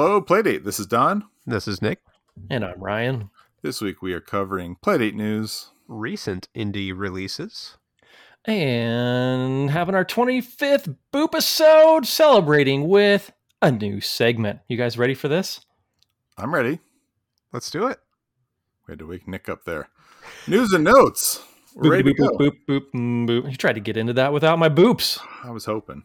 Hello, Playdate. This is Don. This is Nick. And I'm Ryan. This week we are covering Playdate news, Recent indie releases. And having our 25th Boop episode celebrating with a new segment. You guys ready for this? I'm ready. Let's do it. We had to wake Nick up there. News and notes. We're Boop, ready boop, to go. boop, boop, boop, boop. You tried to get into that without my boops. I was hoping.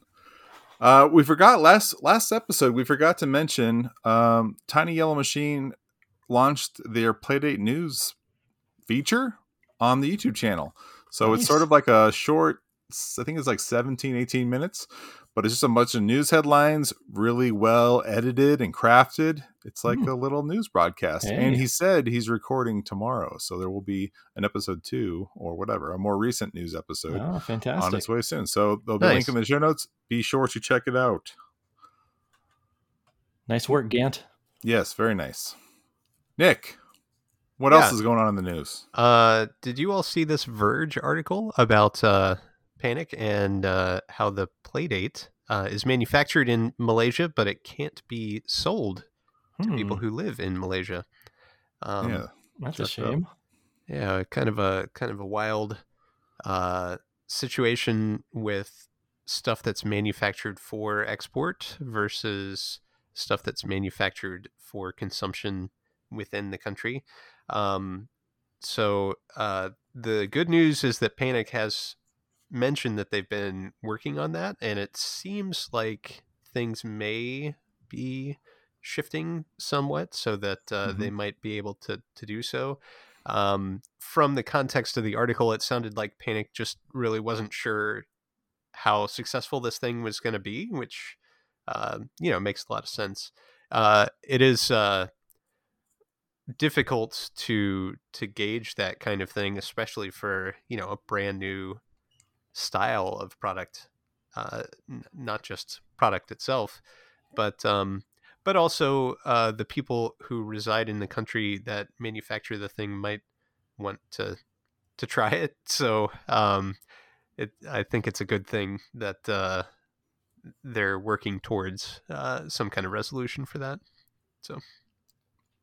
Uh, we forgot last last episode. We forgot to mention um, Tiny Yellow Machine launched their Playdate news feature on the YouTube channel. So it's sort of like a short. I think it's like 17, 18 minutes, but it's just a bunch of news headlines, really well edited and crafted. It's like Hmm. a little news broadcast. And he said he's recording tomorrow, so there will be an episode two or whatever, a more recent news episode Oh, on its way soon. So there'll be a link in the show notes. Be sure to check it out. Nice work, Gant. Yes, very nice. Nick, what Yeah. else is going on in the news? Uh, did you all see this Verge article about uh, Panic and uh, how the Playdate uh, is manufactured in Malaysia, but it can't be sold to Hmm, people who live in Malaysia? Um, yeah, that's a checked up. shame. yeah kind of a kind of a wild uh situation with stuff that's manufactured for export versus stuff that's manufactured for consumption within the country um so uh the good news is that panic has mentioned that they've been working on that and it seems like things may be shifting somewhat so that uh, Mhm. they might be able to to do so um, from the context of the article, it sounded like Panic just really wasn't sure how successful this thing was going to be, which uh, you know makes a lot of sense. Uh, it is uh, difficult to to gauge that kind of thing, especially for you know a brand new style of product, uh, n- not just product itself, but um, but also uh, the people who reside in the country that manufacture the thing might want to to try it. So um, it I think it's a good thing that uh, they're working towards uh, some kind of resolution for that. So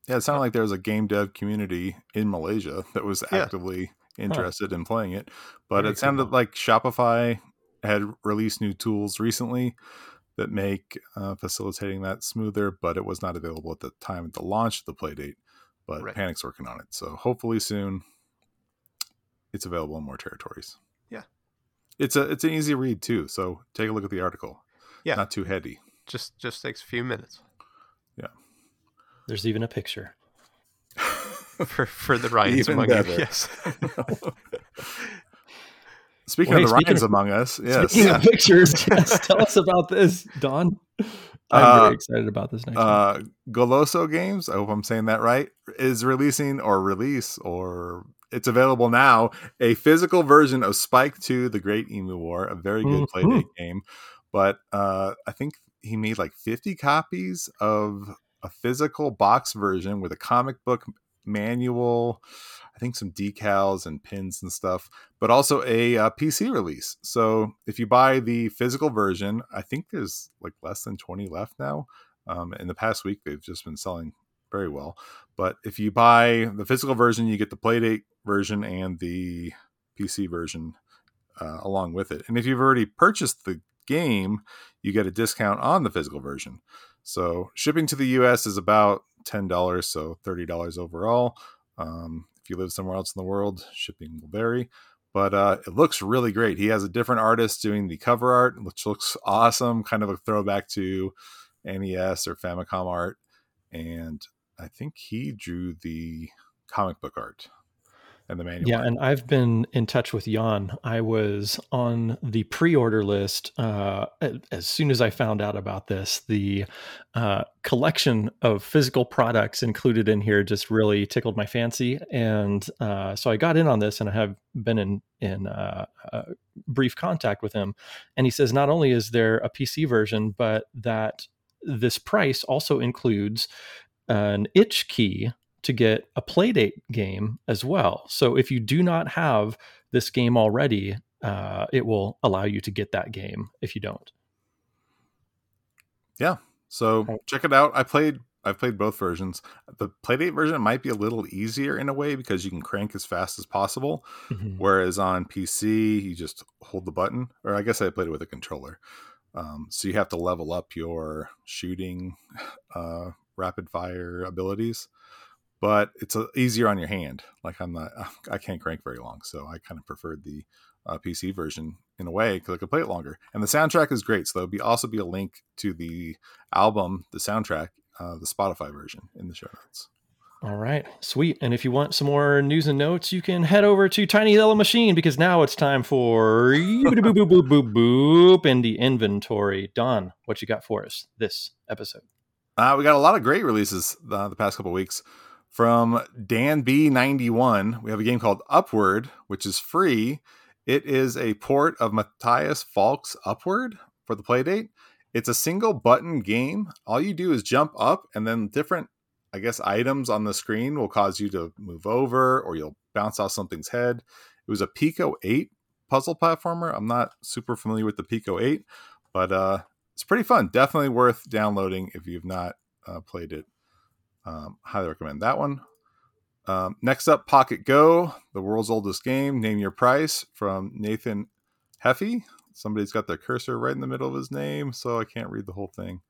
yeah. It sounded like there was a game dev community in Malaysia that was actively interested in playing it, but Very it sounded cool. like Shopify had released new tools recently that make uh, facilitating that smoother, but it was not available at the time of the launch of the Playdate. But Right. Panic's working on it, so hopefully soon it's available in more territories. Yeah. it's a it's an easy read too. So take a look at the article. Yeah. not too heady. just just takes a few minutes Yeah. There's even a picture. for for the Ryans Even among better. you. Yes. Speaking Well, of hey, the speaking Ryans of- among us, yes. Speaking of pictures, yes, tell us about this, Don. I'm Uh, very excited about this next one. uh Goloso Games, I hope I'm saying that right, is releasing or release or it's available now a physical version of Spike 2 The Great Emu War, a very good Mhm. playdate game, but uh I think he made like 50 copies of a physical box version with a comic book manual, I think some decals and pins and stuff, but also a uh, PC release. So if you buy the physical version, I think there's like less than 20 left now. Um, in the past week, they've just been selling very well. But if you buy the physical version, you get the Playdate version and the PC version uh, along with it. And if you've already purchased the game, you get a discount on the physical version. So shipping to the US is about $10, so $30 overall. Um, if you live somewhere else in the world, shipping will vary. But uh, it looks really great. He has a different artist doing the cover art, which looks awesome, kind of a throwback to NES or Famicom art. And I think he drew the comic book art and the manual. Yeah, and I've been in touch with Jan. I was on the pre-order list uh, as soon as I found out about this. The uh, collection of physical products included in here just really tickled my fancy, and uh, so I got in on this, and I have been in in uh, brief contact with him. And he says not only is there a PC version, but that this price also includes an itch key to get a playdate game as well. So if you do not have this game already, uh, it will allow you to get that game if you don't. Yeah. So check it out. I played I've played both versions. The Playdate version might be a little easier in a way because you can crank as fast as possible, Mhm. whereas on PC you just hold the button. Or I guess I played it with a controller, um, so you have to level up your shooting, uh, rapid fire abilities. But it's uh easier on your hand. Like I'm not, I can't crank very long, so I kind of preferred the uh, PC version in a way because I could play it longer. And the soundtrack is great. So there'll be also be a link to the album, the soundtrack, uh, the Spotify version in the show notes. All right, sweet. And if you want some more news and notes, you can head over to Tiny Yellow Machine because now it's time for boop boop boop boop boop in the inventory. Don, what you got for us this episode? Uh, we got a lot of great releases uh, the past couple weeks. From Dan B91, we have a game called Upward, which is free. It is a port of Matthias Falk's Upward for the Playdate. It's a single button game. All you do is jump up, and then different, I guess, items on the screen will cause you to move over, or you'll bounce off something's head. It was a Pico 8 puzzle platformer. I'm not super familiar with the Pico 8, but uh, it's pretty fun. Definitely worth downloading if you've not uh, played it. Um, highly recommend that one. Um, next up, Pocket Go, the world's oldest game. Name your price from Nathan Heffy. Somebody's got their cursor right in the middle of his name, so I can't read the whole thing.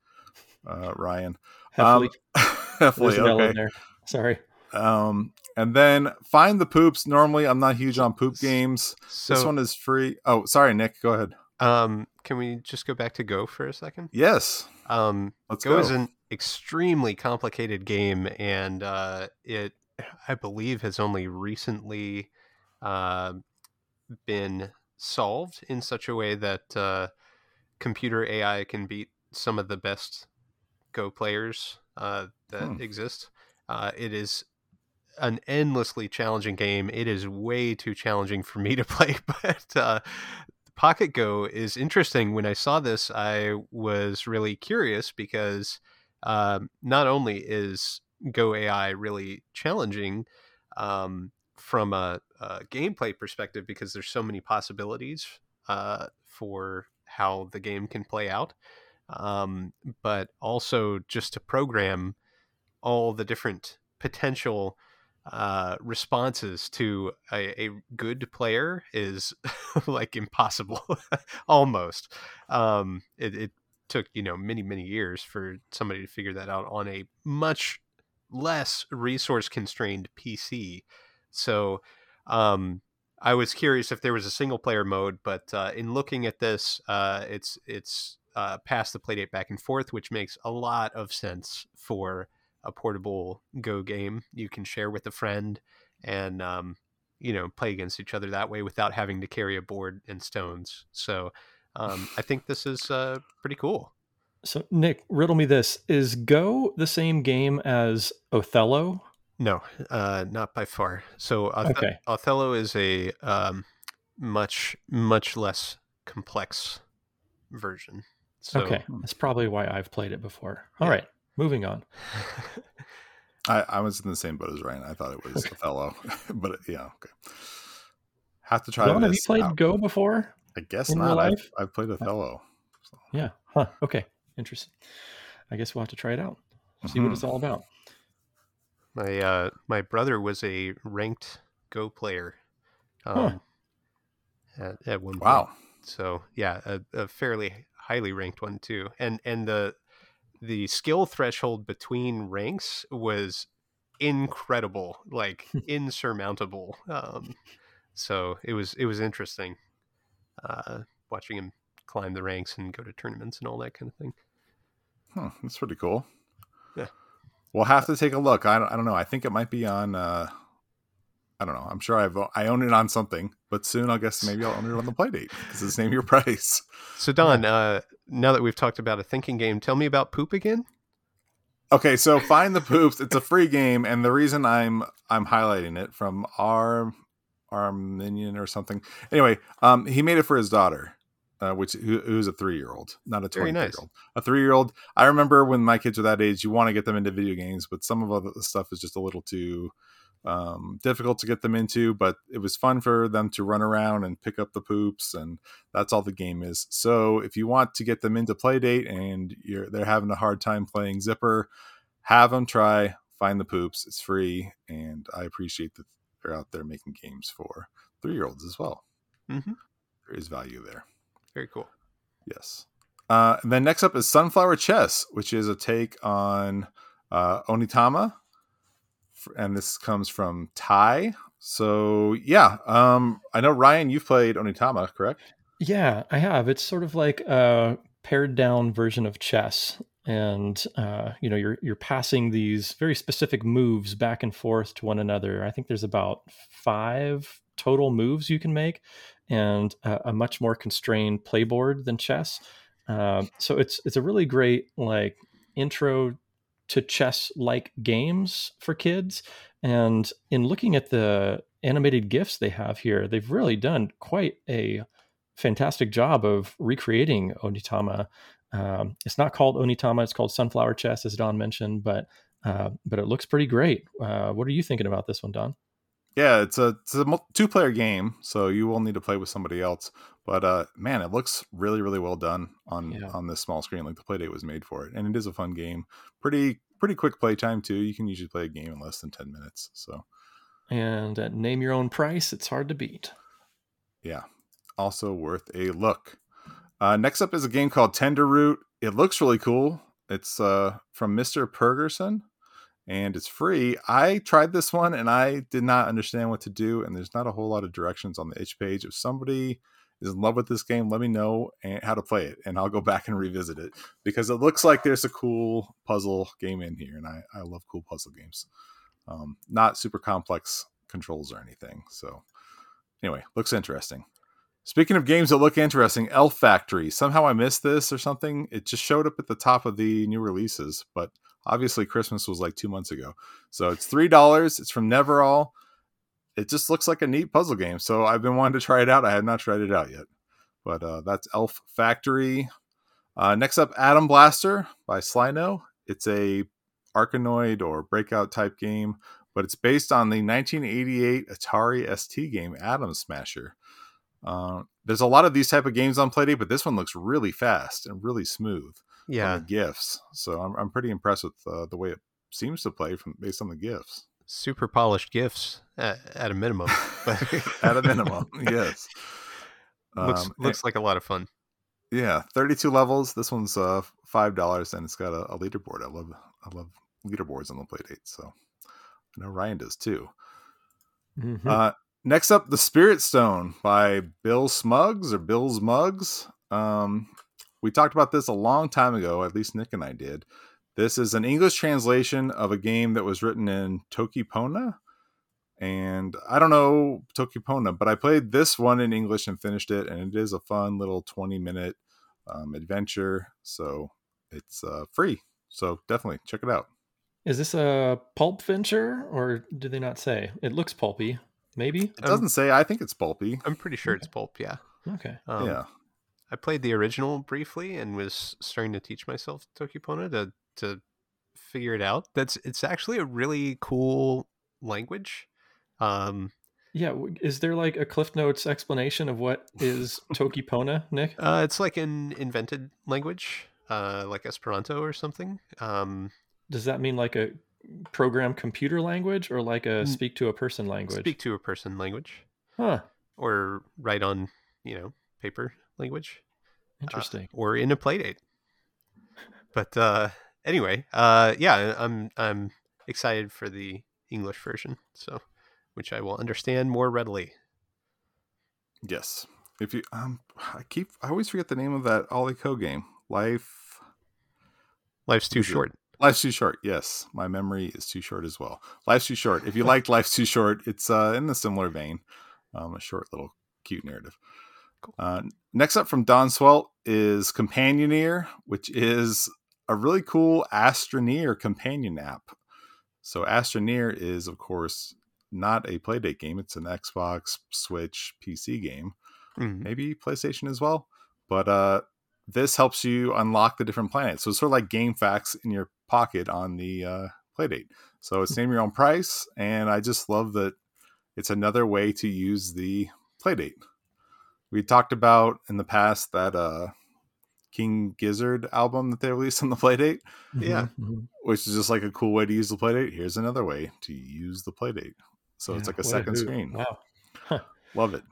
Uh, Ryan. Heffley. Um, Heffley, There's an L in okay. there. Sorry. Um, and then Find the Poops. Normally, I'm not huge on poop games. So, this one is free. Oh, sorry, Nick. Go ahead. um, can we just go back to Go for a second? Yes, Um, let's Go go. is an extremely complicated game, and uh, it, I believe, has only recently uh, been solved in such a way that uh, computer AI can beat some of the best Go players uh, that Hmm. exist. Uh, it is an endlessly challenging game. It is way too challenging for me to play, but uh, Pocket Go is interesting. When I saw this, I was really curious because um, not only is Go AI really challenging um, from a, a gameplay perspective because there's so many possibilities uh, for how the game can play out, um, but also just to program all the different potential uh, responses to a, a good player is like impossible, almost. Um, it, it took you know many many years for somebody to figure that out on a much less resource constrained PC. So um, I was curious if there was a single player mode, but uh, in looking at this, uh, it's it's uh, past the playdate back and forth, which makes a lot of sense for a portable Go game you can share with a friend and um, you know play against each other that way without having to carry a board and stones. So um, I think this is uh, pretty cool. So, Nick, riddle me this: Is Go the same game as Othello? No, uh, not by far. So Oth- Okay. Othello is a um, much much less complex version. So, okay, that's probably why I've played it before. All Yeah. right, moving on. I, I was in the same boat as Ryan. I thought it was Othello, but yeah, okay. Have to try Don, this. have you played out. Go before? I guess in real not. I've. I've played Othello. So. Yeah. Huh. Okay. Interesting. I guess we'll have to try it out. See what Mhm. it's all about. my uh, my brother was a ranked Go player. Um, at, at one point. Wow. So yeah, a, a fairly highly ranked one too, and and the the skill threshold between ranks was incredible, like insurmountable. Um, so it was it was interesting uh, watching him climb the ranks and go to tournaments and all that kind of thing. Huh, that's pretty cool. Yeah. We'll have to take a look. I don't, I don't know. I think it might be on. Uh, I don't know. I'm sure I've I own it on something, but soon I guess maybe I'll own it on the Playdate because it's name your price. So Don, uh, now that we've talked about a thinking game, tell me about poop again. Okay, so find the poops. It's a free game, and the reason I'm I'm highlighting it from our Arminian or something. Anyway, um, he made it for his daughter, uh, which who, who's a three year old, not a twenty year nice. old. A three year old. I remember when my kids were that age, you want to get them into video games, but some of the stuff is just a little too um, difficult to get them into, but it was fun for them to run around and pick up the poops, and that's all the game is. So if you want to get them into Playdate and you're they're having a hard time playing Zipper, have them try Find the Poops. It's free, and I appreciate that they're out there making games for three year olds as well. Mm-hmm. There is value there. Very cool. Yes. Uh, and then next up is Sunflower Chess, which is a take on uh, Onitama, and this comes from Tai. So yeah, um, I know Ryan, you've played Onitama, correct? Yeah, I have. It's sort of like a pared down version of chess, and uh, you know you're you're passing these very specific moves back and forth to one another. I think there's about five total moves you can make, and a, a much more constrained playboard than chess. Uh, so it's it's a really great like intro to chess like games for kids. And in looking at the animated GIFs they have here, they've really done quite a fantastic job of recreating Onitama. Um, it's not called Onitama; it's called Sunflower Chess, as Don mentioned. But uh, but it looks pretty great. Uh, what are you thinking about this one, Don? Yeah, it's a it's a two player game, so you will need to play with somebody else. But uh, man, it looks really really well done on yeah. on this small screen. Like the playdate was made for it, and it is a fun game. Pretty pretty quick play time too. You can usually play a game in less than ten minutes. So, and uh, name your own price. It's hard to beat. Yeah, also worth a look. Uh, next up is a game called Tender Root. It looks really cool. It's uh, from Mr. Pergerson and it's free. I tried this one and I did not understand what to do, and there's not a whole lot of directions on the itch page. If somebody is in love with this game, let me know how to play it, and I'll go back and revisit it because it looks like there's a cool puzzle game in here, and I, I love cool puzzle games. Um, not super complex controls or anything. So, anyway, looks interesting. Speaking of games that look interesting, Elf Factory. Somehow I missed this or something. It just showed up at the top of the new releases, but Obviously, Christmas was like two months ago. So it's three dollars. It's from Neverall. It just looks like a neat puzzle game. So I've been wanting to try it out. I have not tried it out yet. But uh, that's Elf Factory. Uh, next up, Atom Blaster by Slyno. It's a Arkanoid or Breakout type game, but it's based on the 1988 Atari ST game Atom Smasher. Uh, there's a lot of these type of games on Playdate, but this one looks really fast and really smooth yeah. gifs. So i'm, I'm pretty impressed with uh, the way it seems to play from based on the gifs. Super polished gifs at, at a minimum. At a minimum yes. Looks um, looks like a lot of fun. Yeah 32 levels. This one's uh five dollars and it's got a, a, leaderboard. I love i love leaderboards on the Playdate. so i know ryan does too. Mm-hmm. uh next up the spirit stone by bill smugs or bill's mugs um we talked about this a long time ago, at least Nick and I did. This is an English translation of a game that was written in Toki Pona. And I don't know Toki Pona, but I played this one in English and finished it. And it is a fun little 20 minute um, adventure. So it's uh, free. So definitely check it out. Is this a pulp venture or do they not say? It looks pulpy. Maybe? It doesn't um, say. I think it's pulpy. I'm pretty sure it's pulp. Yeah. Okay. Um, yeah. I played the original briefly and was starting to teach myself Toki Pona to to figure it out. That's it's actually a really cool language. Um, yeah, is there like a Cliff Notes explanation of what is Toki Pona, Nick? Uh, it's like an invented language, uh, like Esperanto or something. Um, Does that mean like a program computer language or like a speak to a person language? Speak to a person language. Huh. Or write on, you know, paper language. Uh, Interesting. Uh, or in a playdate. But uh, anyway, uh, yeah, I'm I'm excited for the English version, so which I will understand more readily. Yes. If you um I keep I always forget the name of that Ollie Co game. Life Life's too short. Life's too short. Yes, my memory is too short as well. Life's too short. If you liked Life's too short, it's uh, in a similar vein, um, a short little cute narrative. Cool. Uh, next up from Don Swelt is Companioneer, which is a really cool Astroneer companion app. So Astroneer is, of course, not a Playdate game. It's an Xbox, Switch, PC game, mm-hmm. maybe PlayStation as well. But uh, this helps you unlock the different planets. So it's sort of like game facts in your pocket on the uh, Playdate. So it's name your own price, and I just love that it's another way to use the Playdate. We talked about in the past that uh, King Gizzard album that they released on the Playdate. Yeah. Mm-hmm. which is just like a cool way to use the Playdate. Here's another way to use the Playdate. So it's like a second hoot. screen. Wow. Love it.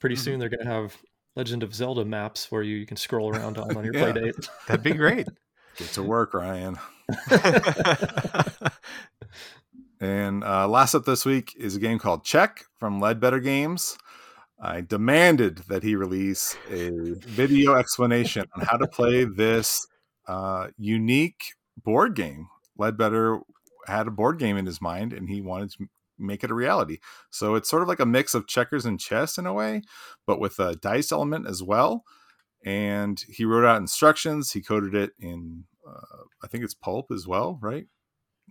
Pretty Mhm. soon they're going to have Legend of Zelda maps where you, you can scroll around on, on your Yeah. play date. That'd be great. Get to work, Ryan. And uh, last up this week is a game called CHEK from Ledbetter Games. I demanded that he release a video explanation on how to play this uh, unique board game. Ledbetter had a board game in his mind and he wanted to make it a reality. So it's sort of like a mix of checkers and chess in a way, but with a dice element as well. And he wrote out instructions. He coded it in, uh, I think it's pulp as well, right?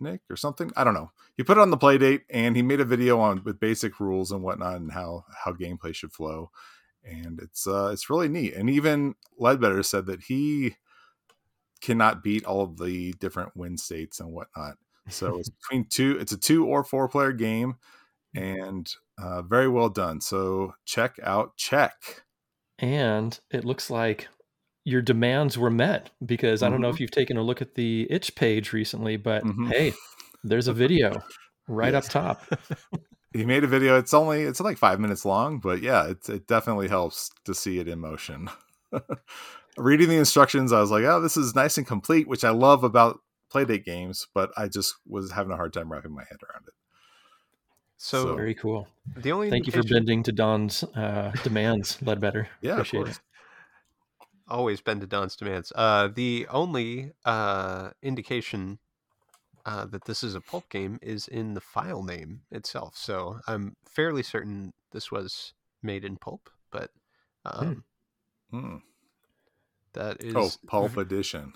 Nick or something. I don't know. He put it on the play date and he made a video on with basic rules and whatnot and how how gameplay should flow. And it's uh it's really neat. And even Ledbetter said that he cannot beat all of the different win states and whatnot. So it's between two. It's a two or four player game, and uh, very well done. So check out CHEK. And it looks like your demands were met because I don't know Mhm. if you've taken a look at the itch page recently, but Mhm. hey, there's a video right Yes. up top. He made a video. It's only it's like five minutes long, but yeah, it's, it definitely helps to see it in motion. Reading the instructions, I was like, oh, this is nice and complete, which I love about Playdate games, but I just was having a hard time wrapping my head around it. So, So- Very cool. the only Thank you for bending to Don's uh, demands, Ledbetter. Yeah, Appreciate of course. always bend to Don's demands. Uh, the only uh, indication uh, that this is a pulp game is in the file name itself. So I'm fairly certain this was made in pulp, but um, Hmm. that is Oh, Pulp Edition.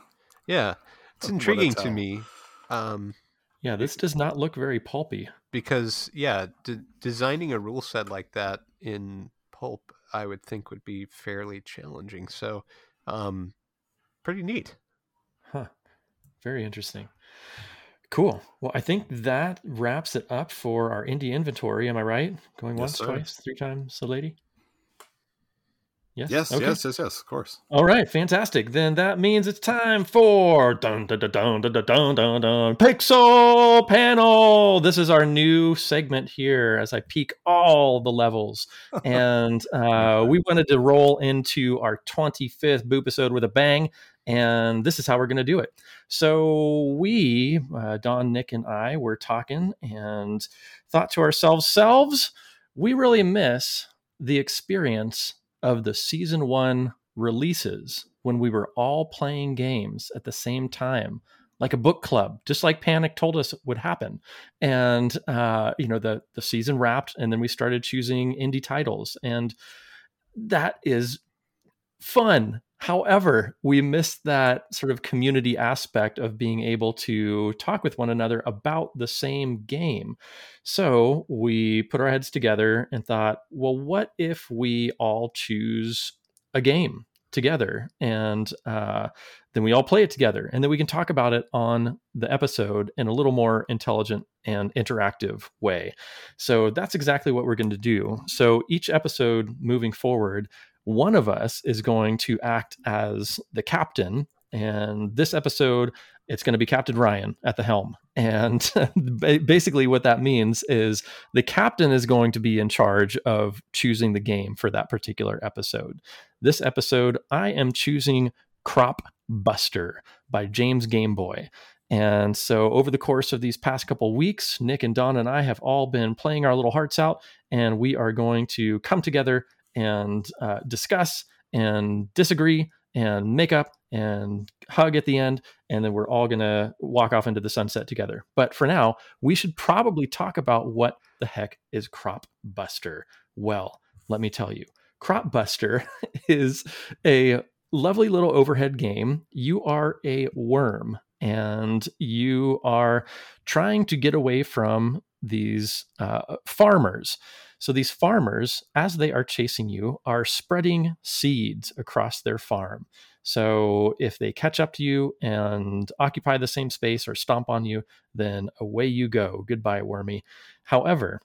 yeah, it's intriguing to me. Um, Yeah, this does not look very pulpy. because yeah, d- designing a rule set like that in pulp, I would think would be fairly challenging. So, um, pretty neat. Huh. Very interesting. Cool. Well, I think that wraps it up for our indie inventory. Am I right? Going Yes, once, sir. twice, three times a lady? Yes. Yes, Okay. yes, yes, yes, of course. All right, fantastic. Then that means it's time for dun dun dun dun dun dun dun dun, Pixel Panel. This is our new segment here as I peek all the levels, and uh, we wanted to roll into our 25th boop episode with a bang, and this is how we're going to do it. So we, uh, Don, Nick, and I, were talking and thought to ourselves, selves, we really miss the experience of the season one releases when we were all playing games at the same time like a book club just like panic told us would happen. And uh, you know the the season wrapped and then we started choosing indie titles. And that is fun however we missed that sort of community aspect of being able to talk with one another about the same game. So we put our heads together and thought well what if we all choose a game together and uh, then we all play it together and then we can talk about it on the episode in a little more intelligent and interactive way. So that's exactly what we're going to do. So each episode moving forward one of us is going to act as the captain and this episode it's going to be captain ryan at the helm. And basically what that means is the captain is going to be in charge of choosing the game for that particular episode. This episode i am choosing crop buster by james gameboy and so over the course of these past couple weeks nick and don and i have all been playing our little hearts out and we are going to come together and uh, discuss and disagree and make up and hug at the end and then we're all going to walk off into the sunset together. But for now we should probably talk about what the heck is crop buster well let me tell you Cropbuster is a lovely little overhead game. You are a worm and you are trying to get away from these uh, farmers So these farmers, as they are chasing you, are spreading seeds across their farm. So if they catch up to you and occupy the same space or stomp on you, then away you go. Goodbye, Wormy. However,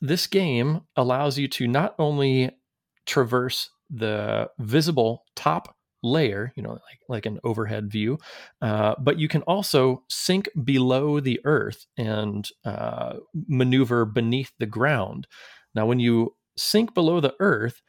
this game allows you to not only traverse the visible top layer, you know, like, like an overhead view, uh, but you can also sink below the earth and uh, maneuver beneath the ground. Now, when you sink below the earth,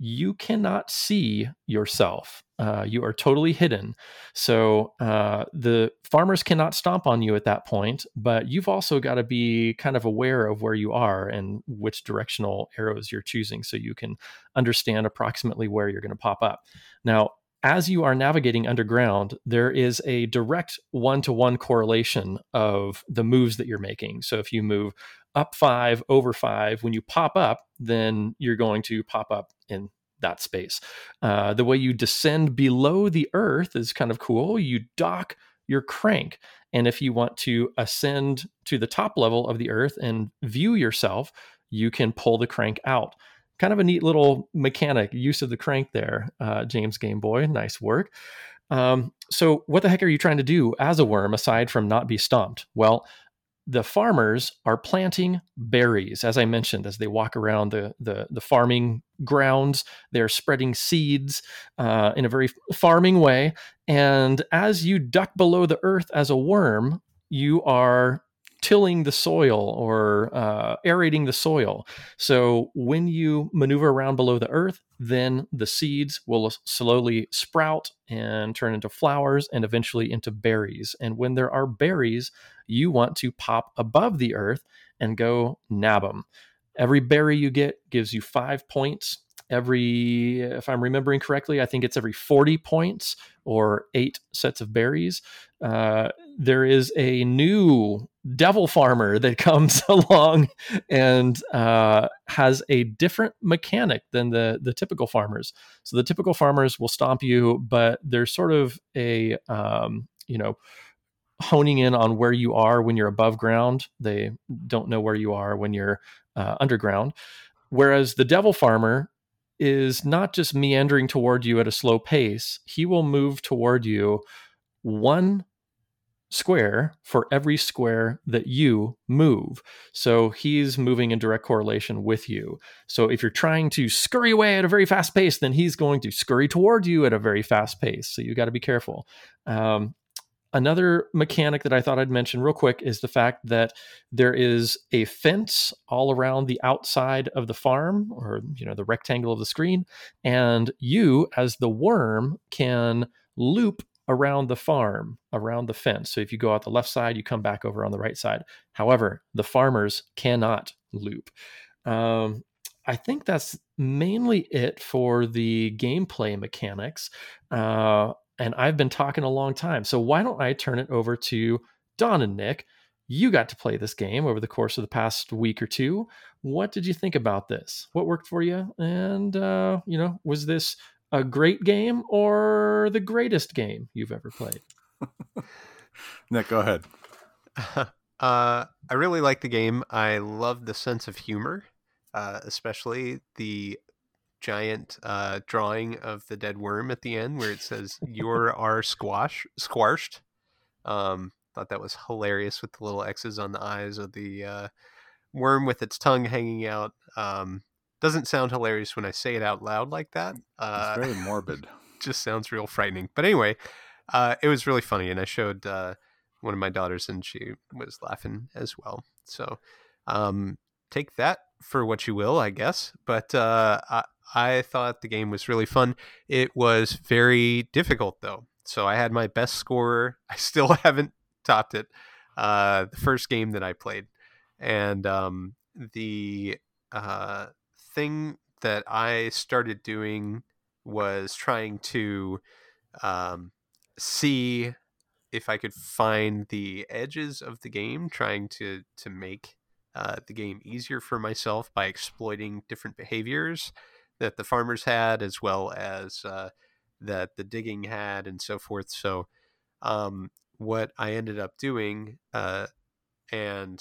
you cannot see yourself. Uh, you are totally hidden. So uh, the farmers cannot stomp on you at that point, but you've also got to be kind of aware of where you are and which directional arrows you're choosing so you can understand approximately where you're going to pop up. Now, as you are navigating underground, there is a direct one to one correlation of the moves that you're making. So if you move up five, over five, when you pop up, then you're going to pop up in that space. Uh, the way you descend below the earth is kind of cool. You dock your crank. And if you want to ascend to the top level of the earth and view yourself, you can pull the crank out. Kind of a neat little mechanic use of the crank there, uh, James Game Boy. Nice work. Um, so, what the heck are you trying to do as a worm aside from not be stomped? Well, the farmers are planting berries, as I mentioned, as they walk around the the, the farming grounds. They're spreading seeds uh, in a very farming way, and as you duck below the earth as a worm, you are tilling the soil or uh, aerating the soil. So when you maneuver around below the earth, then the seeds will slowly sprout and turn into flowers and eventually into berries. And when there are berries, you want to pop above the earth and go nab them. Every berry you get gives you five points every, if I'm remembering correctly, I think it's every 40 points or eight sets of berries. Uh, there is a new devil farmer that comes along and uh, has a different mechanic than the the typical farmers. So the typical farmers will stomp you, but there's sort of a um, you know honing in on where you are when you're above ground. They don't know where you are when you're uh, underground. Whereas the devil farmer is not just meandering toward you at a slow pace, he will move toward you one square for every square that you move. So he's moving in direct correlation with you. So if you're trying to scurry away at a very fast pace, then he's going to scurry toward you at a very fast pace. So you got to be careful. Um, another mechanic that I thought I'd mention real quick is the fact that there is a fence all around the outside of the farm or you know the rectangle of the screen and you as the worm can loop around the farm around the fence so if you go out the left side you come back over on the right side however the farmers cannot loop um, I think that's mainly it for the gameplay mechanics. Uh, and I've been talking a long time. So why don't I turn it over to Don and Nick? You got to play this game over the course of the past week or two. What did you think about this? What worked for you? And uh, you know, was this a great game or the greatest game you've ever played? Nick, go ahead. Uh, I really like the game. I love the sense of humor, uh, especially the giant uh, drawing of the dead worm at the end where it says "You're our squash squashed." Um, thought that was hilarious with the little X's on the eyes of the uh, worm with its tongue hanging out. Um, doesn't sound hilarious when I say it out loud like that. Uh, it's very morbid. just sounds real frightening. But anyway, uh, it was really funny, and I showed uh, one of my daughters, and she was laughing as well. So um, take that for what you will, I guess. But uh, I, I thought the game was really fun. It was very difficult though. So I had my best score. I still haven't topped it. Uh, the first game that I played, and um, the uh, thing that I started doing was trying to um, see if I could find the edges of the game, trying to to make uh, the game easier for myself by exploiting different behaviors that the farmers had, as well as uh, that the digging had, and so forth. So, um, what I ended up doing, uh, and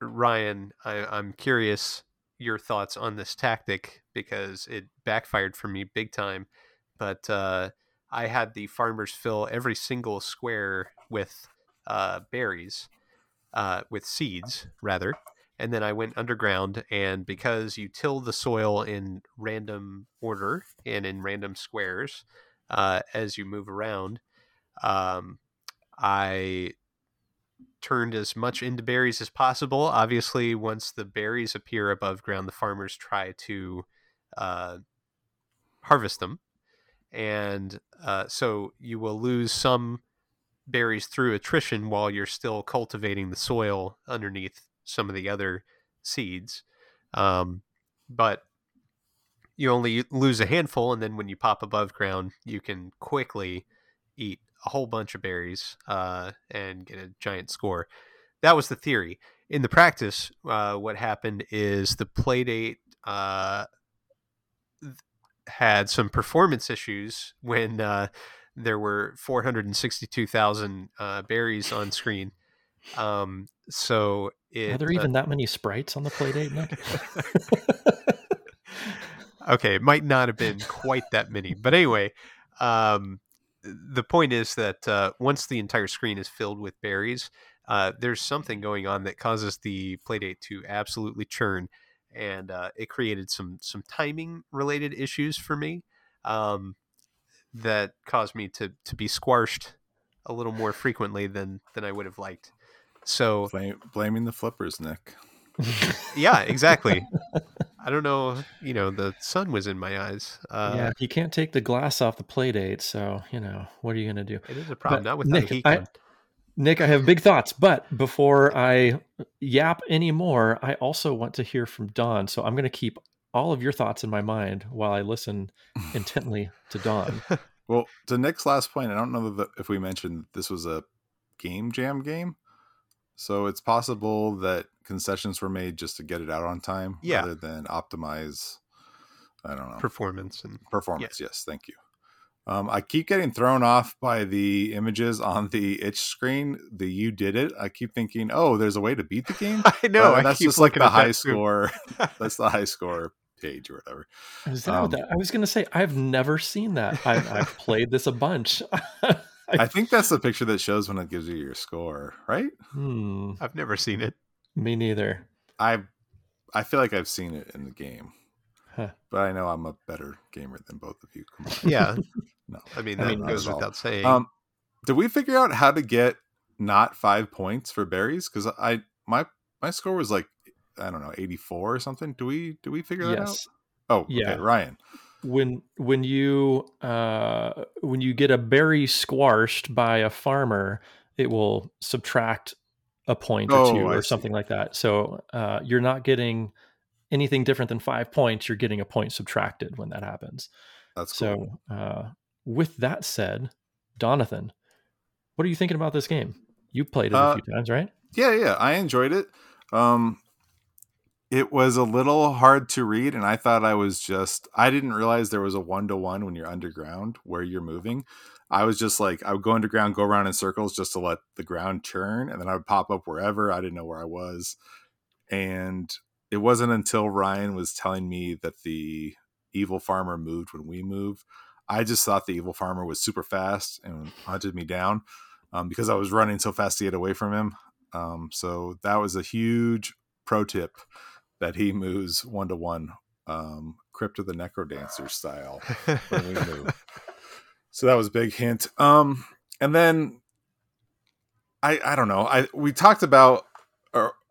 Ryan, I, I'm curious your thoughts on this tactic because it backfired for me big time. But uh, I had the farmers fill every single square with uh, berries, uh, with seeds rather, and then I went underground. And because you till the soil in random order and in random squares uh, as you move around, um, I turned as much into berries as possible. Obviously, once the berries appear above ground, the farmers try to uh, harvest them. And uh, so you will lose some berries through attrition while you're still cultivating the soil underneath some of the other seeds. Um, but you only lose a handful, and then when you pop above ground, you can quickly eat a whole bunch of berries uh, and get a giant score. That was the theory. In the practice, uh, what happened is the playdate uh, had some performance issues when uh, there were 462,000 uh, berries on screen. Um, so it, Are there uh, even that many sprites on the playdate, Nick? okay, it might not have been quite that many, but anyway, um, the point is that uh, once the entire screen is filled with berries, uh, there's something going on that causes the playdate to absolutely churn, and uh, it created some some timing related issues for me um, that caused me to to be squashed a little more frequently than than I would have liked. So Blame, blaming the flippers, Nick. yeah, exactly. I don't know. You know, the sun was in my eyes. Uh, yeah, you can't take the glass off the playdate, so you know what are you going to do? it is a problem. But Not with Nick, heat I- Nick, I have big thoughts, but before I yap anymore, I also want to hear from Don. So I'm going to keep all of your thoughts in my mind while I listen intently to Don. Well, to Nick's last point, I don't know if we mentioned this was a game jam game. So it's possible that concessions were made just to get it out on time Yeah. rather than optimize, I don't know, performance and performance. Yes, thank you. Um, I keep getting thrown off by the images on the itch screen. The you did it. I keep thinking, oh, there's a way to beat the game. I know. But that's just like the high score. that's the high score page or whatever. Is that Um, what that? I was going to say I've never seen that. I've, I've played this a bunch. I think that's the picture that shows when it gives you your score, right? hmm, I've never seen it. me neither. I I feel like I've seen it in the game, Huh. but I know I'm a better gamer than both of you combined. Yeah. No. I mean, I that mean, goes without saying. Um, did we figure out how to get not five points for berries? Because I my my score was like I don't know 84 or something. Do we do we figure that out? Oh, Yeah. okay, Ryan. When when you uh when you get a berry squashed by a farmer it will subtract a point or Oh, two I or see. something like that so uh you're not getting anything different than five points you're getting a point subtracted when that happens That's cool. so uh with that said donathan what are you thinking about this game you played it a Uh, few times right yeah, yeah, I enjoyed it. Um, it was a little hard to read, and I thought I was just I didn't realize there was a one to one when you're underground where you're moving. I was just like I would go underground, go around in circles just to let the ground churn, and then I would pop up wherever. I didn't know where I was, and it wasn't until Ryan was telling me that the evil farmer moved when we move. I just thought the evil farmer was super fast and hunted me down um, because I was running so fast to get away from him. Um, so that was a huge pro tip that he moves one to one, um, Crypt of the Necrodancer style when we move. So that was a big hint. Um, and then I I don't know. I we talked about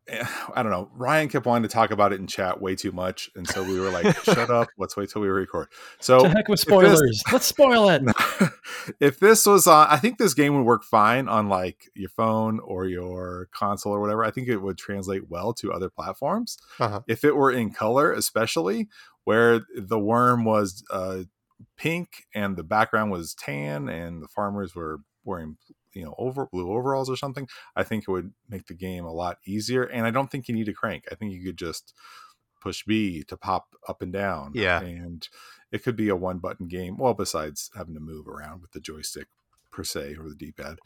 I don't know. Ryan kept wanting to talk about it in chat way too much, and so we were like, "Shut up! Let's wait till we record." So to heck with if this- spoilers let's spoil it if this was on, I think this game would work fine on like your phone or your console or whatever. I think it would translate well to other platforms. Uh-huh. If it were in color, especially where the worm was uh, pink and the background was tan and the farmers were wearing you know over blue overalls or something, I think it would make the game a lot easier. And I don't think you need a crank. I think you could just push B to pop up and down. Yeah. and it could be a one button game. Well, besides having to move around with the joystick per se or the D pad.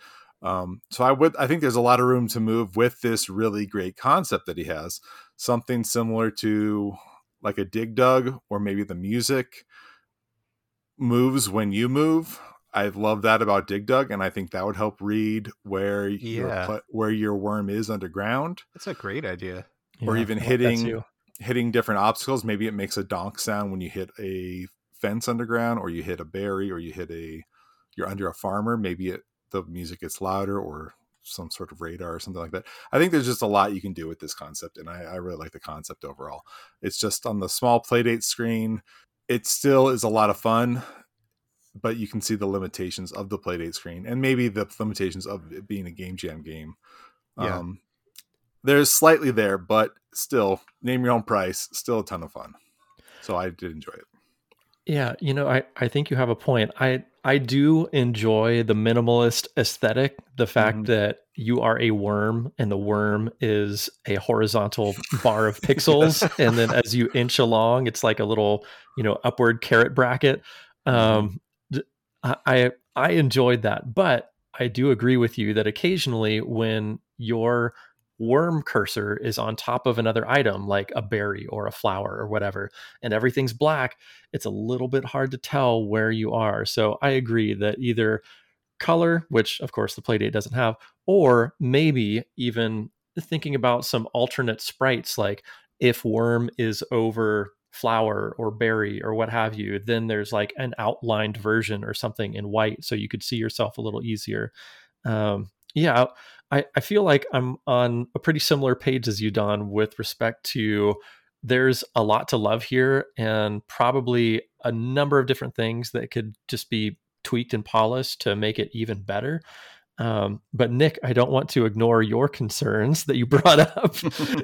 Um, so I would I think there's a lot of room to move with this really great concept that he has. Something similar to like a dig dug or maybe the music moves when you move. I love that about Dig Dug, and I think that would help read where Yeah. your where your worm is underground, That's a great idea. or Yeah, even I like that hitting hitting different obstacles. Maybe it makes a donk sound when you hit a fence underground, or you hit a berry, or you hit a you're under a farmer. Maybe it the music gets louder, or some sort of radar or something like that. I think there's just a lot you can do with this concept, and I, I really like the concept overall. It's just on the small playdate screen. It still is a lot of fun, but you can see the limitations of the playdate screen, and maybe the limitations of it being a game jam game. Yeah. Um, there's slightly there, but still, name your own price. Still a ton of fun. So I did enjoy it. Yeah, you know, I, I think you have a point. I I do enjoy the minimalist aesthetic, the fact Mhm. that you are a worm and the worm is a horizontal bar of pixels, and then as you inch along, it's like a little, you know, upward carrot bracket. Um, d- I I enjoyed that, but I do agree with you that occasionally when your worm cursor is on top of another item like a berry or a flower or whatever and everything's black it's a little bit hard to tell where you are. So I agree that either color, which of course the Playdate doesn't have, or maybe even thinking about some alternate sprites like if worm is over flower or berry or what have you, then there's like an outlined version or something in white so you could see yourself a little easier. Um, yeah, I, I feel like I'm on a pretty similar page as you, Don, with respect to there's a lot to love here and probably a number of different things that could just be tweaked and polished to make it even better. Um, but Nick, I don't want to ignore your concerns that you brought up.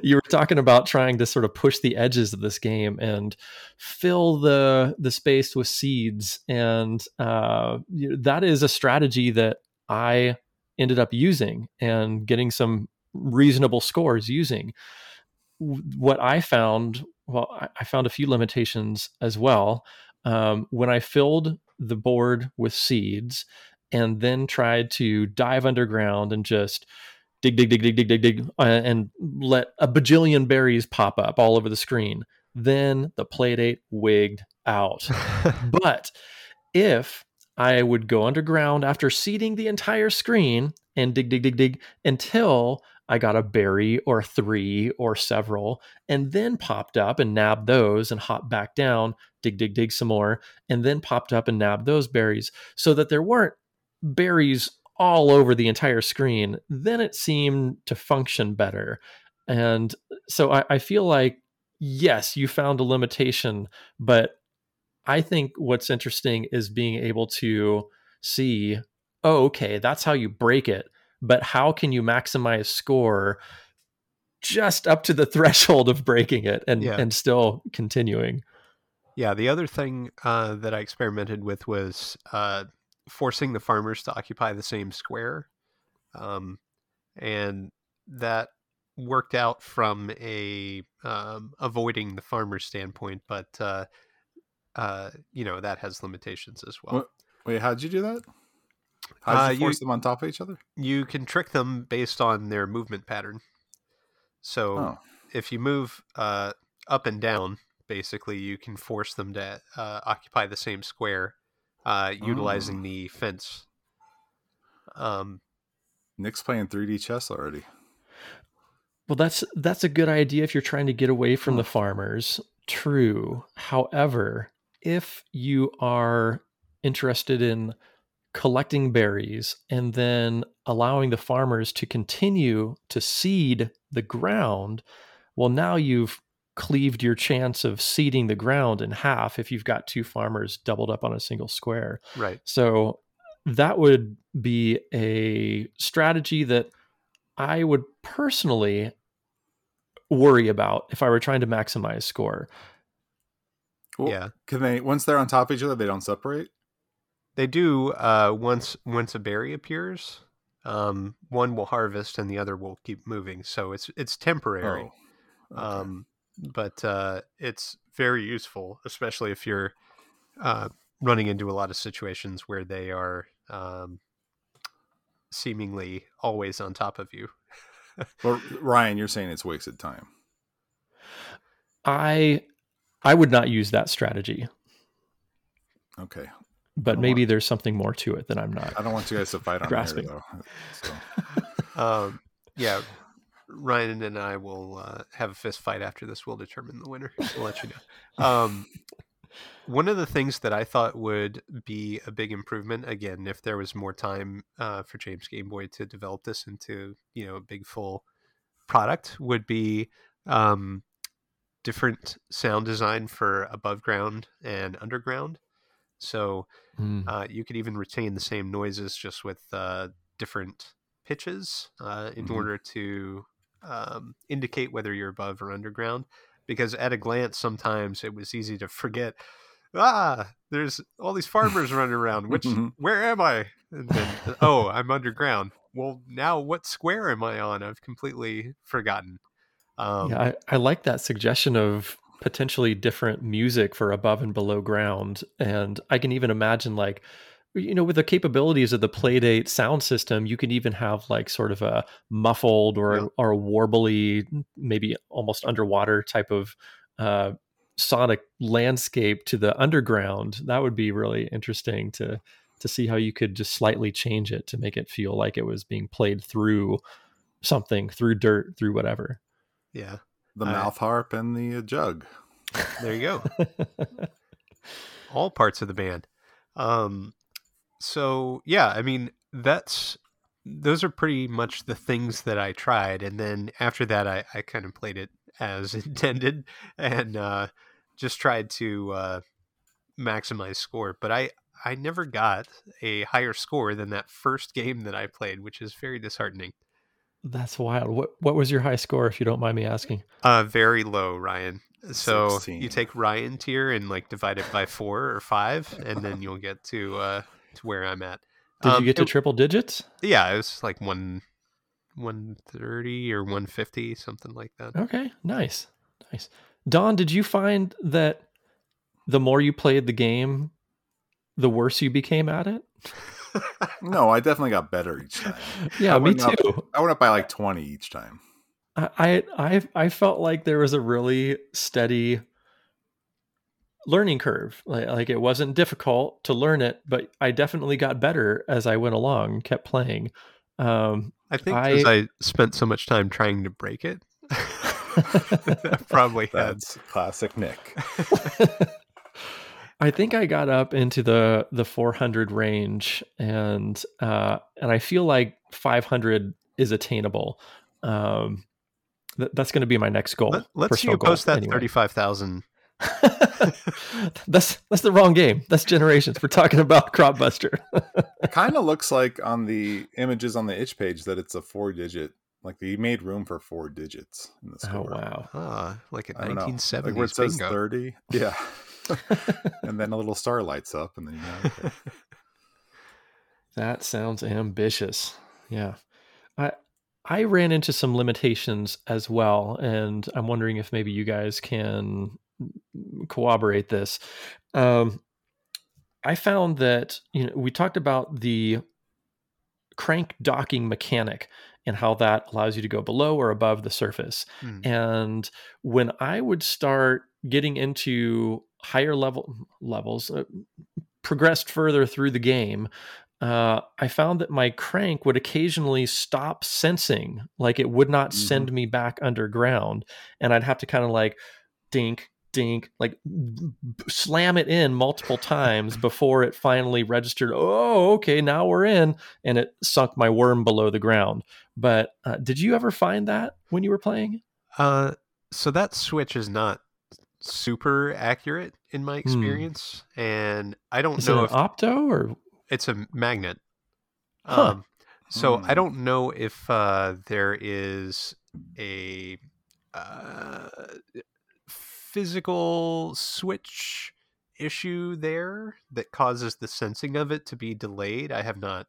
you were talking about trying to sort of push the edges of this game and fill the the space with seeds, and uh, that is a strategy that I ended up using and getting some reasonable scores using what I found, well, I, found a few limitations as well. Um, when I filled the board with seeds and then tried to dive underground and just dig, dig, dig, dig, dig, dig, dig, uh, and let a bajillion berries pop up all over the screen, then the playdate wigged out. but if I would go underground after seeding the entire screen and dig, dig, dig, dig until I got a berry or three or several, and then popped up and nabbed those and hopped back down, dig, dig, dig some more, and then popped up and nabbed those berries so that there weren't berries all over the entire screen. Then it seemed to function better. And so I, I feel like, yes, you found a limitation, but I think what's interesting is being able to see, oh, okay, that's how you break it but how can you maximize score just up to the threshold of breaking it and Yeah. and still continuing Yeah, the other thing uh, that I experimented with was uh, forcing the farmers to occupy the same square, um, and that worked out from a um, avoiding the farmer standpoint, but uh, uh, you know that has limitations as well. What- Wait, how'd you do that? How did Uh, you you- force them on top of each other? You can trick them based on their movement pattern. So Oh, if you move uh, up and down, basically, you can force them to uh, occupy the same square, uh, utilizing the fence. Um, Nick's playing 3D chess already. well that's that's a good idea if you're trying to get away from the farmers true however if you are interested in collecting berries and then allowing the farmers to continue to seed the ground well now you've cleaved your chance of seeding the ground in half if you've got two farmers doubled up on a single square right. So that would be a strategy that I would personally worry about if I were trying to maximize score. Well, yeah. Can they once they're on top of each other, they don't separate? They do uh, once once a berry appears. Um, one will harvest and the other will keep moving. So it's it's temporary. Oh. okay. um, but uh, it's very useful, especially if you're uh, running into a lot of situations where they are um, seemingly always on top of you. Well, Ryan, you're saying it's wasted time. I I would not use that strategy, Okay. but maybe want- there's something more to it than I'm not. I don't want you guys to fight on Grasping. here though. So. Um, yeah, Ryan and I will uh, have a fist fight after this. We'll determine the winner. We'll let you know. Um, one of the things that I thought would be a big improvement, again, if there was more time uh, for James Gameboy to develop this into you know a big full product, would be um, different sound design for above ground and underground. So Mm. uh, you could even retain the same noises just with uh, different pitches uh, in Mhm. order to um, indicate whether you're above or underground. Because at a glance, sometimes it was easy to forget. Ah, there's all these farmers running around. Which, Mhm. where am I? And then, oh, I'm underground. Well, now what square am I on? I've completely forgotten. Um, yeah, I, I like that suggestion of potentially different music for above and below ground. And I can even imagine like you know, with the capabilities of the Playdate sound system, you can even have like sort of a muffled or Yeah. or a warbly, maybe almost underwater type of uh, sonic landscape to the underground. That would be really interesting to to see how you could just slightly change it to make it feel like it was being played through something, through dirt, through whatever. yeah. The I- mouth harp and the uh, jug. There you go. all parts of the band. Um, so yeah, I mean that's those are pretty much the things that I tried, and then after that, I, I kind of played it as intended and uh, just tried to uh, maximize score. But I I never got a higher score than that first game that I played, which is very disheartening. That's wild. What what was your high score, if you don't mind me asking? Uh, very low, Ryan. So 16. you take Ryan tier and like divide it by four or five, and then you'll get to uh to where I'm at. Did Um, you get to it- triple digits? Yeah, it was like one one thirty or one fifty, something like that. Okay, nice, nice. Don, did you find that the more you played the game, the worse you became at it? No, I definitely got better each time. Yeah, I me went up- too. I went up by like 20 each time. I, I I I felt like there was a really steady learning curve. Like, like it wasn't difficult to learn it, but I definitely got better as I went along, and kept playing. Um, I think I- because I spent so much time trying to break it, I probably had. That's classic Nick. I think I got up into the the 400 range, and uh, and I feel like 500 is attainable. Um, th- that's going to be my next goal. Let, let's see personal you goal, post that anyway. thirty-five thousand. that's that's the wrong game. That's generations. We're talking about Cropbuster. It kind of looks like on the images on the itch page that it's a four digit. Like they made room for four digits in the oh score. wow. Ah, like a I don't Like where it says bingo. 30. Yeah. and then a little star lights up and then you know, okay. That sounds ambitious. Yeah. I I ran into some limitations as well and I'm wondering if maybe you guys can corroborate this. Um I found that you know we talked about the crank docking mechanic and how that allows you to go below or above the surface. Hmm. And when I would start getting into higher level levels, uh, progressed further through the game, uh, I found that my crank would occasionally stop sensing, like it would not send me back underground, and I'd have to kind of like dink, dink, like slam it in multiple times before it finally registered. Oh, okay, now we're in, and it sunk my worm below the ground. But uh, did you ever find that when you were playing? Uh, so that switch is not super accurate in my experience, and I don't Hmm. Is it know an if opto or it's a magnet. Huh. Um, so I Hmm. don't know if uh, there is a uh, physical switch issue there that causes the sensing of it to be delayed. I have not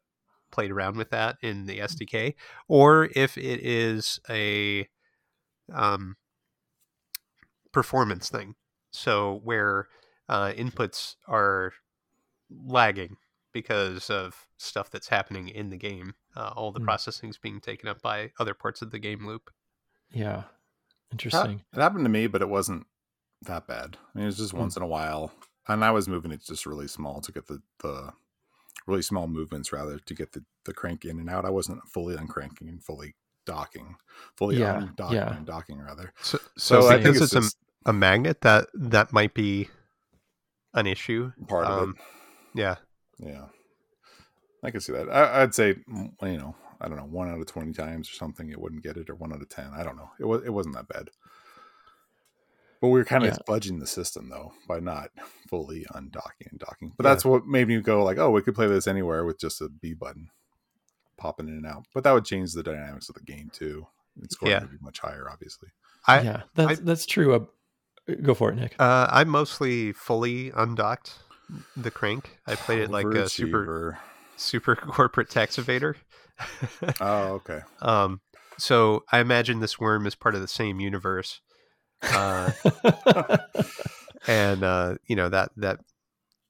played around with that in the SDK, or if it is a um, performance thing. So where uh, inputs are lagging because of stuff that's happening in the game. Uh, all the processing is being taken up by other parts of the game loop. yeah, interesting. It happened to me, but it wasn't that bad. I mean, it was just Hmm. once in a while, and I was moving it just really small to get the the really small movements rather to get the the crank in and out. I wasn't fully uncranking and fully docking, fully Yeah, undocking yeah. and docking rather. So, So, so I think because it's it's, just a, a magnet, that that might be an issue. part of Um, Yeah. it. Yeah, I can see that. I, I'd say mm, you know I don't know one out of twenty times or something it wouldn't get it or one out of ten. I don't know. It was it wasn't that bad. But we were kind of Yeah. fudging the system though by not fully undocking and docking. But Yeah. that's what made me go like, oh, we could play this anywhere with just a B button popping in and out. But that would change the dynamics of the game too. Its going Yeah. would be much higher, obviously. I yeah, that's that's true. Uh, go for it, Nick. uh, I mostly fully undocked the crank. I played it like a super super corporate tax evader. Oh, okay. um, so I imagine this worm is part of the same universe. Uh, and uh, you know that that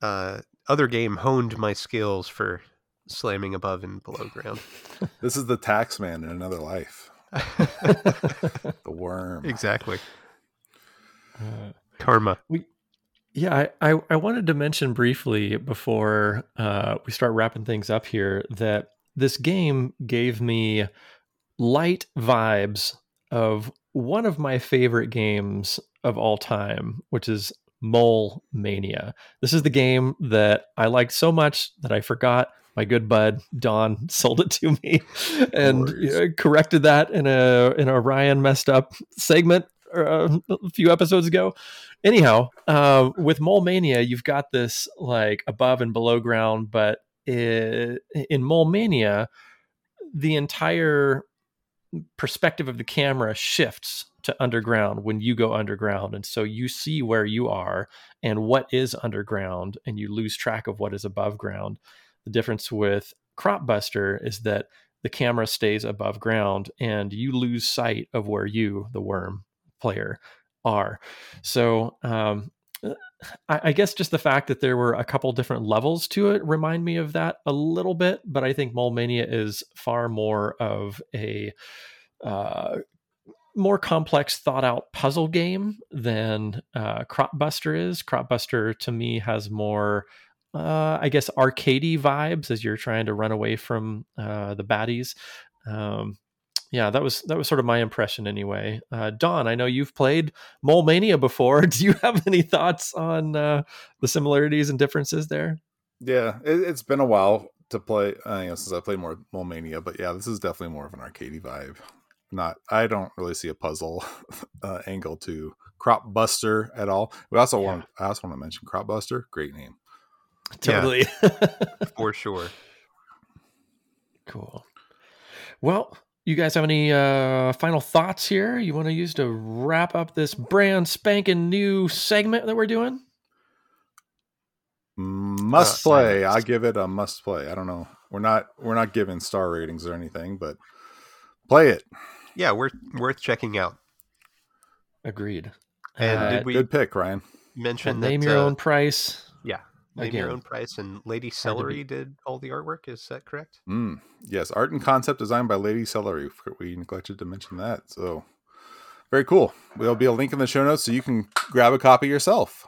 uh, other game honed my skills for slamming above and below ground. This is the tax man in another life. The worm. exactly, Uh, karma. Yeah, I, I, I wanted to mention briefly before uh, we start wrapping things up here that this game gave me light vibes of one of my favorite games of all time, which is Mole Mania. This is the game that I liked so much that I forgot my good bud Don sold it to me and uh, corrected that in a in a Ryan messed up segment uh, a few episodes ago anyhow uh, with mole mania you've got this like above and below ground but i in mole mania the entire perspective of the camera shifts to underground when you go underground. And so you see where you are and what is underground and you lose track of what is above ground. The difference with Cropbuster is that the camera stays above ground and you lose sight of where you the worm player are. So um, I, I guess just the fact that there were a couple different levels to it remind me of that a little bit but i think mole mania is far more of a uh, more complex thought out puzzle game than uh, Cropbuster is. Cropbuster to me has more uh, i guess arcadey vibes as you're trying to run away from uh, the baddies. Um, yeah, that was that was sort of my impression anyway. Uh, Don, I know you've played Mole Mania before. Do you have any thoughts on uh, the similarities and differences there? Yeah, it, it's been a while to play. Uh, you know, since I played more Mole Mania, but yeah, this is definitely more of an arcadey vibe. Not, I don't really see a puzzle uh, angle to Cropbuster at all. We also Yeah. want, I also want to mention Cropbuster. Great name. Totally. for sure. cool. Well, you guys have any uh, final thoughts here you want to use to wrap up this brand spanking new segment that we're doing? Must Uh, play. silence. I give it a must play. I don't know. We're not, we're not giving star ratings or anything, but play it. Yeah, worth worth checking out. Agreed. And Uh, did we Good pick, Ryan. mention name that, your uh, own price. Yeah, name your own price. And Lady to Celery beat. did all the artwork. Is that correct? Mm, yes, art and concept designed by Lady Celery. We neglected to mention that. So very cool. There'll be a link in the show notes so you can grab a copy yourself.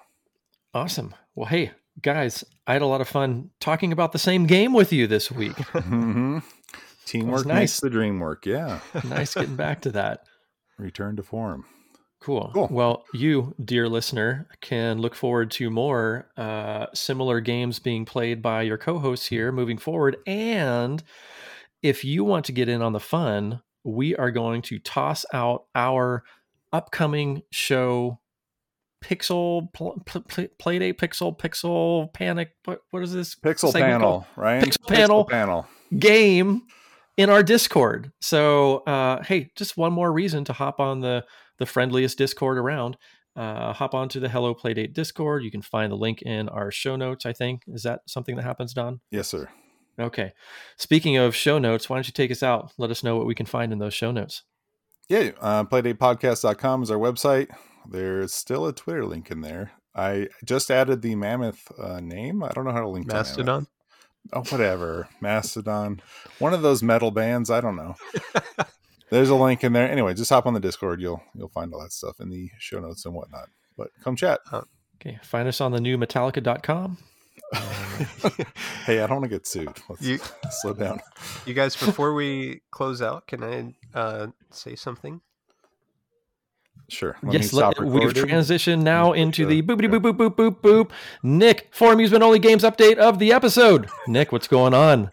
Awesome. Well, hey, guys, I had a lot of fun talking about the same game with you this week. hmm Teamwork nice. makes the dream work. Yeah. nice getting back to that. Return to form. Cool. Cool. Well, you, dear listener, can look forward to more uh, similar games being played by your co hosts here moving forward. And if you want to get in on the fun, we are going to toss out our upcoming show pixel pl- pl- pl- playdate pixel pixel panic what, what is this Pixel panel, right? Pixel panel. panel. game in our discord so uh hey just one more reason to hop on the the friendliest discord around uh hop onto the hello playdate discord you can find the link in our show notes i think is that something that happens don Yes, sir. okay speaking of show notes why don't you take us out let us know what we can find in those show notes Yeah, uh, playdatepodcast.com is our website. There's still a Twitter link in there. I just added the Mammoth uh, name. I don't know how to link to Mastodon. Oh, whatever. Mastodon. One of those metal bands. I don't know. There's a link in there. Anyway, just hop on the Discord. You'll you'll find all that stuff in the show notes and whatnot. but come chat. Okay, find us on the new Metallica.com. hey, I don't want to get sued. Let's You- slow down. You guys, before we close out, can I uh, say something? Sure. Let me yes, stop let, we've transitioned now Put into the- the boopity boop boop boop boop boop. Nick, for amusement only games update of the episode. Nick, what's going on?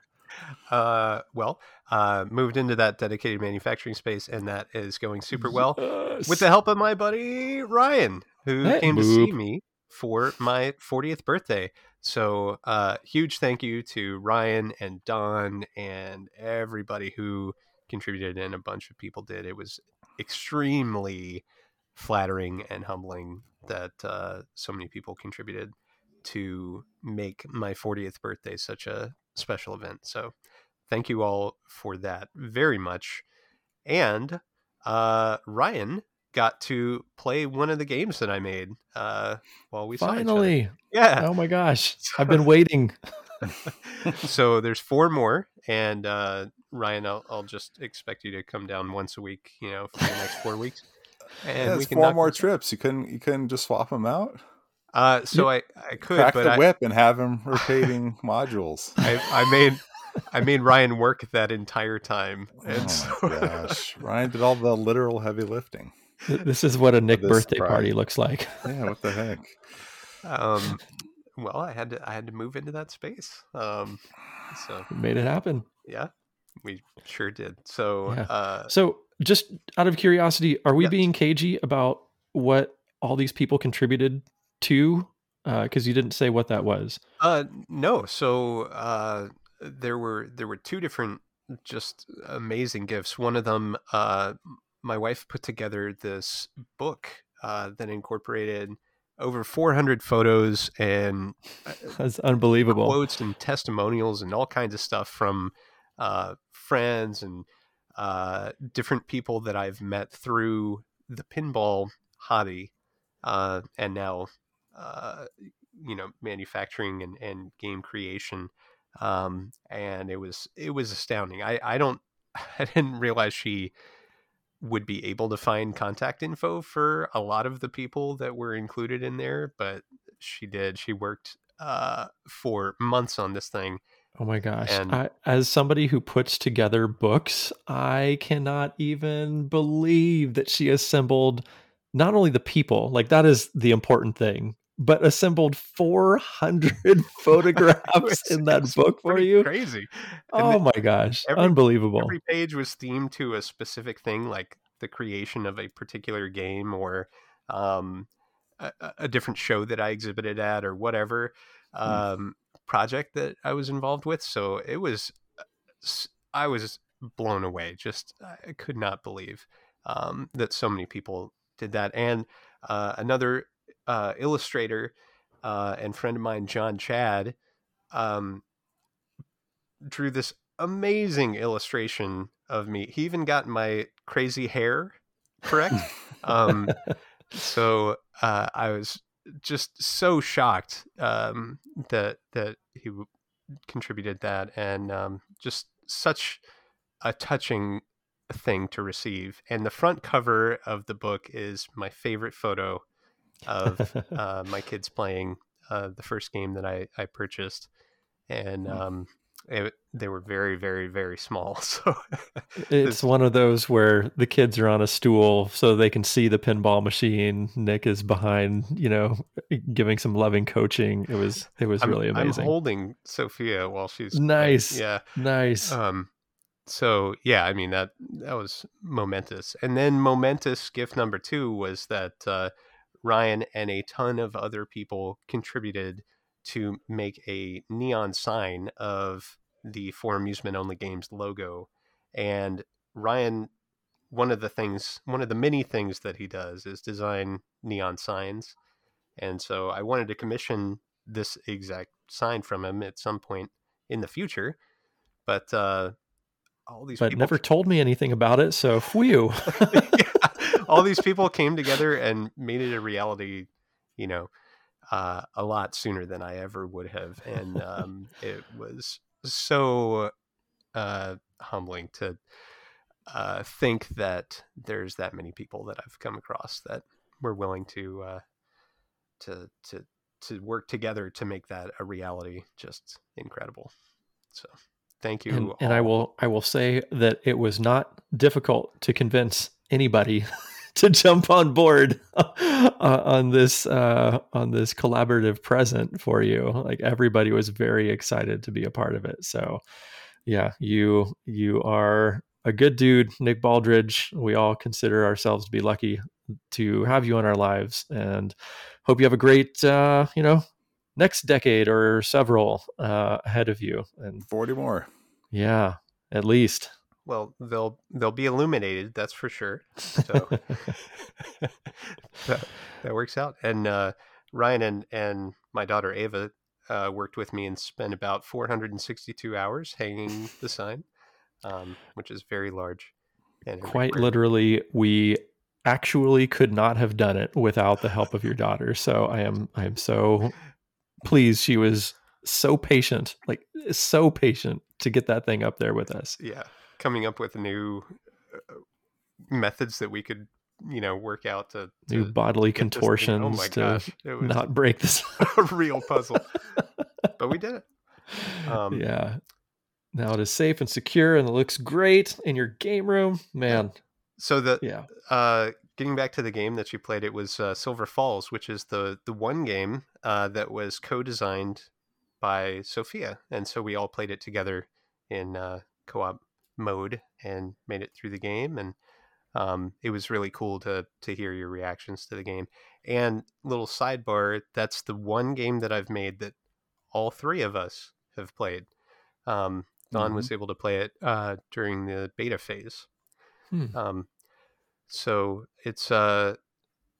Uh, well, uh, moved into that dedicated manufacturing space, and that is going super well with the help of my buddy Ryan, who Hey, came to see me for my 40th birthday. So, uh, huge thank you to Ryan and Don and everybody who contributed, and a bunch of people did. It was extremely flattering and humbling that uh, so many people contributed to make my 40th birthday such a special event. So, thank you all for that very much. And uh, Ryan got to play one of the games that I made uh, while we saw each other. Finally. Yeah. Oh my gosh. I've been waiting. so there's four more, and uh, Ryan, I'll, I'll just expect you to come down once a week, you know, for the next four weeks. And Yeah, we it's can four more this out. trips. You couldn't you couldn't just swap them out? Uh, so I, I could, Crack but the I, whip and have him rotating modules. I, I made I made Ryan work that entire time, and Oh so my gosh. Ryan did all the literal heavy lifting. This is what a Nick birthday pride. party looks like. Yeah, what the heck? um, well, I had to I had to move into that space. Um, so We made it happen. yeah, we sure did. So Yeah. uh, So, just out of curiosity, are we Yes. being cagey about what all these people contributed to? Because you didn't say what that was. Uh, no. So uh, there were there were two different just amazing gifts. One of them, uh, my wife put together this book uh, that incorporated over 400 photos and uh, That's unbelievable. quotes and testimonials and all kinds of stuff from uh, friends and uh, different people that I've met through the pinball hobby, uh, and now uh, you know manufacturing and, and game creation. Um, and it was it was astounding. I, I don't I didn't realize she would be able to find contact info for a lot of the people that were included in there, but she did. She worked uh, for months on this thing. Oh my gosh. And- I, as somebody who puts together books, I cannot even believe that she assembled not only the people, like that is the important thing, but assembled 400 photographs in that book for you. Crazy. Oh then my gosh. every- Unbelievable. Every page was themed to a specific thing, like the creation of a particular game or um, a, a- different show that I exhibited at or whatever um, project that I was involved with. So it was, I was blown away. Just I could not believe um, that so many people did that. And uh, another uh, illustrator uh, and friend of mine, John Chad, um, drew this amazing illustration of me. He even got my crazy hair correct. um, so uh, I was just so shocked um, that that he w- contributed that, and um, just such a touching thing to receive. And the front cover of the book is my favorite photo of uh, my kids playing uh, the first game that I, I purchased, and um, it, they were very, very, very small. So It's one of those where the kids are on a stool so they can see the pinball machine. Nick is behind, you know, giving some loving coaching. It was it was I'm, really I'm amazing. holding Sophia while she's. Nice. Yeah. nice. Um. So yeah, I mean that that was momentous. And then momentous gift number two was that uh, Ryan and a ton of other people contributed to make a neon sign of the for amusement only games logo. And Ryan, one of the things, one of the many things that he does is design neon signs. And so I wanted to commission this exact sign from him at some point in the future. But uh, all these but people never told me anything about it. So, whew. All these people came together and made it a reality you know uh, a lot sooner than i ever would have and um, it was so uh, humbling to uh, think that there's that many people that i've come across that were willing to uh, to to to work together to make that a reality just incredible. So thank you. And, and I will I will say that it was not difficult to convince anybody to jump on board uh, on this uh, on this collaborative present for you. Like everybody was very excited to be a part of it. So yeah, you you are a good dude, Nick Baldridge. We all consider ourselves to be lucky to have you in our lives, and hope you have a great uh, you know next decade or several uh, ahead of you. And forty more. Yeah, at least. Well, they'll they'll be illuminated, that's for sure. So that, that, works out. And uh, Ryan and and my daughter Ava uh, worked with me and spent about 462 hours hanging the sign, um, which is very large. And quite literally, we actually could not have done it without the help of your daughter. So I am I am so pleased she was so patient, like so patient to get that thing up there with us. Yeah, coming up with new uh, methods that we could you know work out to, to new bodily contortions oh my to gosh, it was not break this a real puzzle. But we did it. Um, yeah. Now it is safe and secure and it looks great in your game room. Man. So the yeah. uh getting back to the game that you played it was uh, silver falls which is the the one game uh, that was co-designed by sophia. And so we all played it together in uh, co-op mode and made it through the game and um, it was really cool to to hear your reactions to the game. And little sidebar, that's the one game that I've made that all three of us have played. Um, Don mm-hmm. was able to play it uh, during the beta phase. Hmm. Um, so it's uh,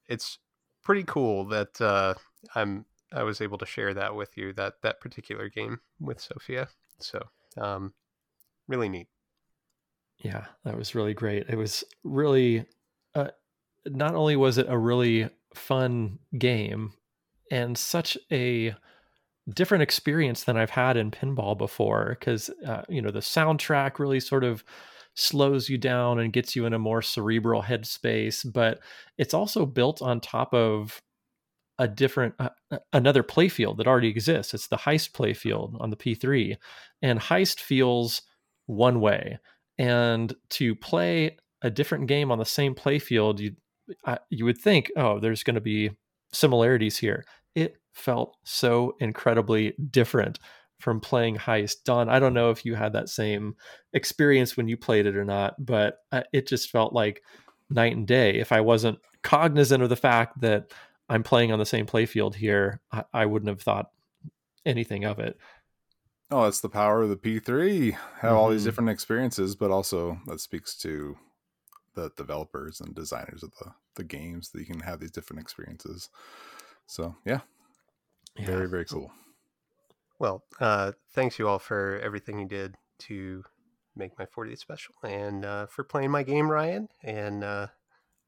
it's pretty cool that uh, I'm I was able to share that with you that that particular game with Sophia. So um, really neat. Yeah, that was really great. It was really, uh, not only was it a really fun game and such a different experience than I've had in pinball before, because, uh, you know, the soundtrack really sort of slows you down and gets you in a more cerebral headspace, but it's also built on top of a different uh, another playfield that already exists. It's the Heist playfield on the P3, and Heist feels one way and to play a different game on the same playfield, you you would think, oh, there's going to be similarities here. It felt so incredibly different from playing Heist. Don, I don't know if you had that same experience when you played it or not, but uh, it just felt like night and day. If I wasn't cognizant of the fact that I'm playing on the same playfield here, I, I wouldn't have thought anything of it. Oh, that's the power of the P3. Have mm-hmm. all these mm-hmm. different experiences, but also that speaks to the developers and designers of the, the games that you can have these different experiences. So, yeah. yeah. Very, very cool. Well, uh, thanks you all for everything you did to make my 40th special and uh, for playing my game, Ryan. And uh,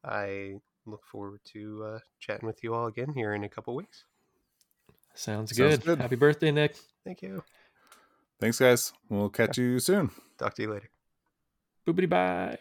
I look forward to uh, chatting with you all again here in a couple weeks. Sounds good. Sounds good. Happy birthday, Nick. Thank you. Thanks, guys. We'll catch you soon. Talk to you later. Boobity bye.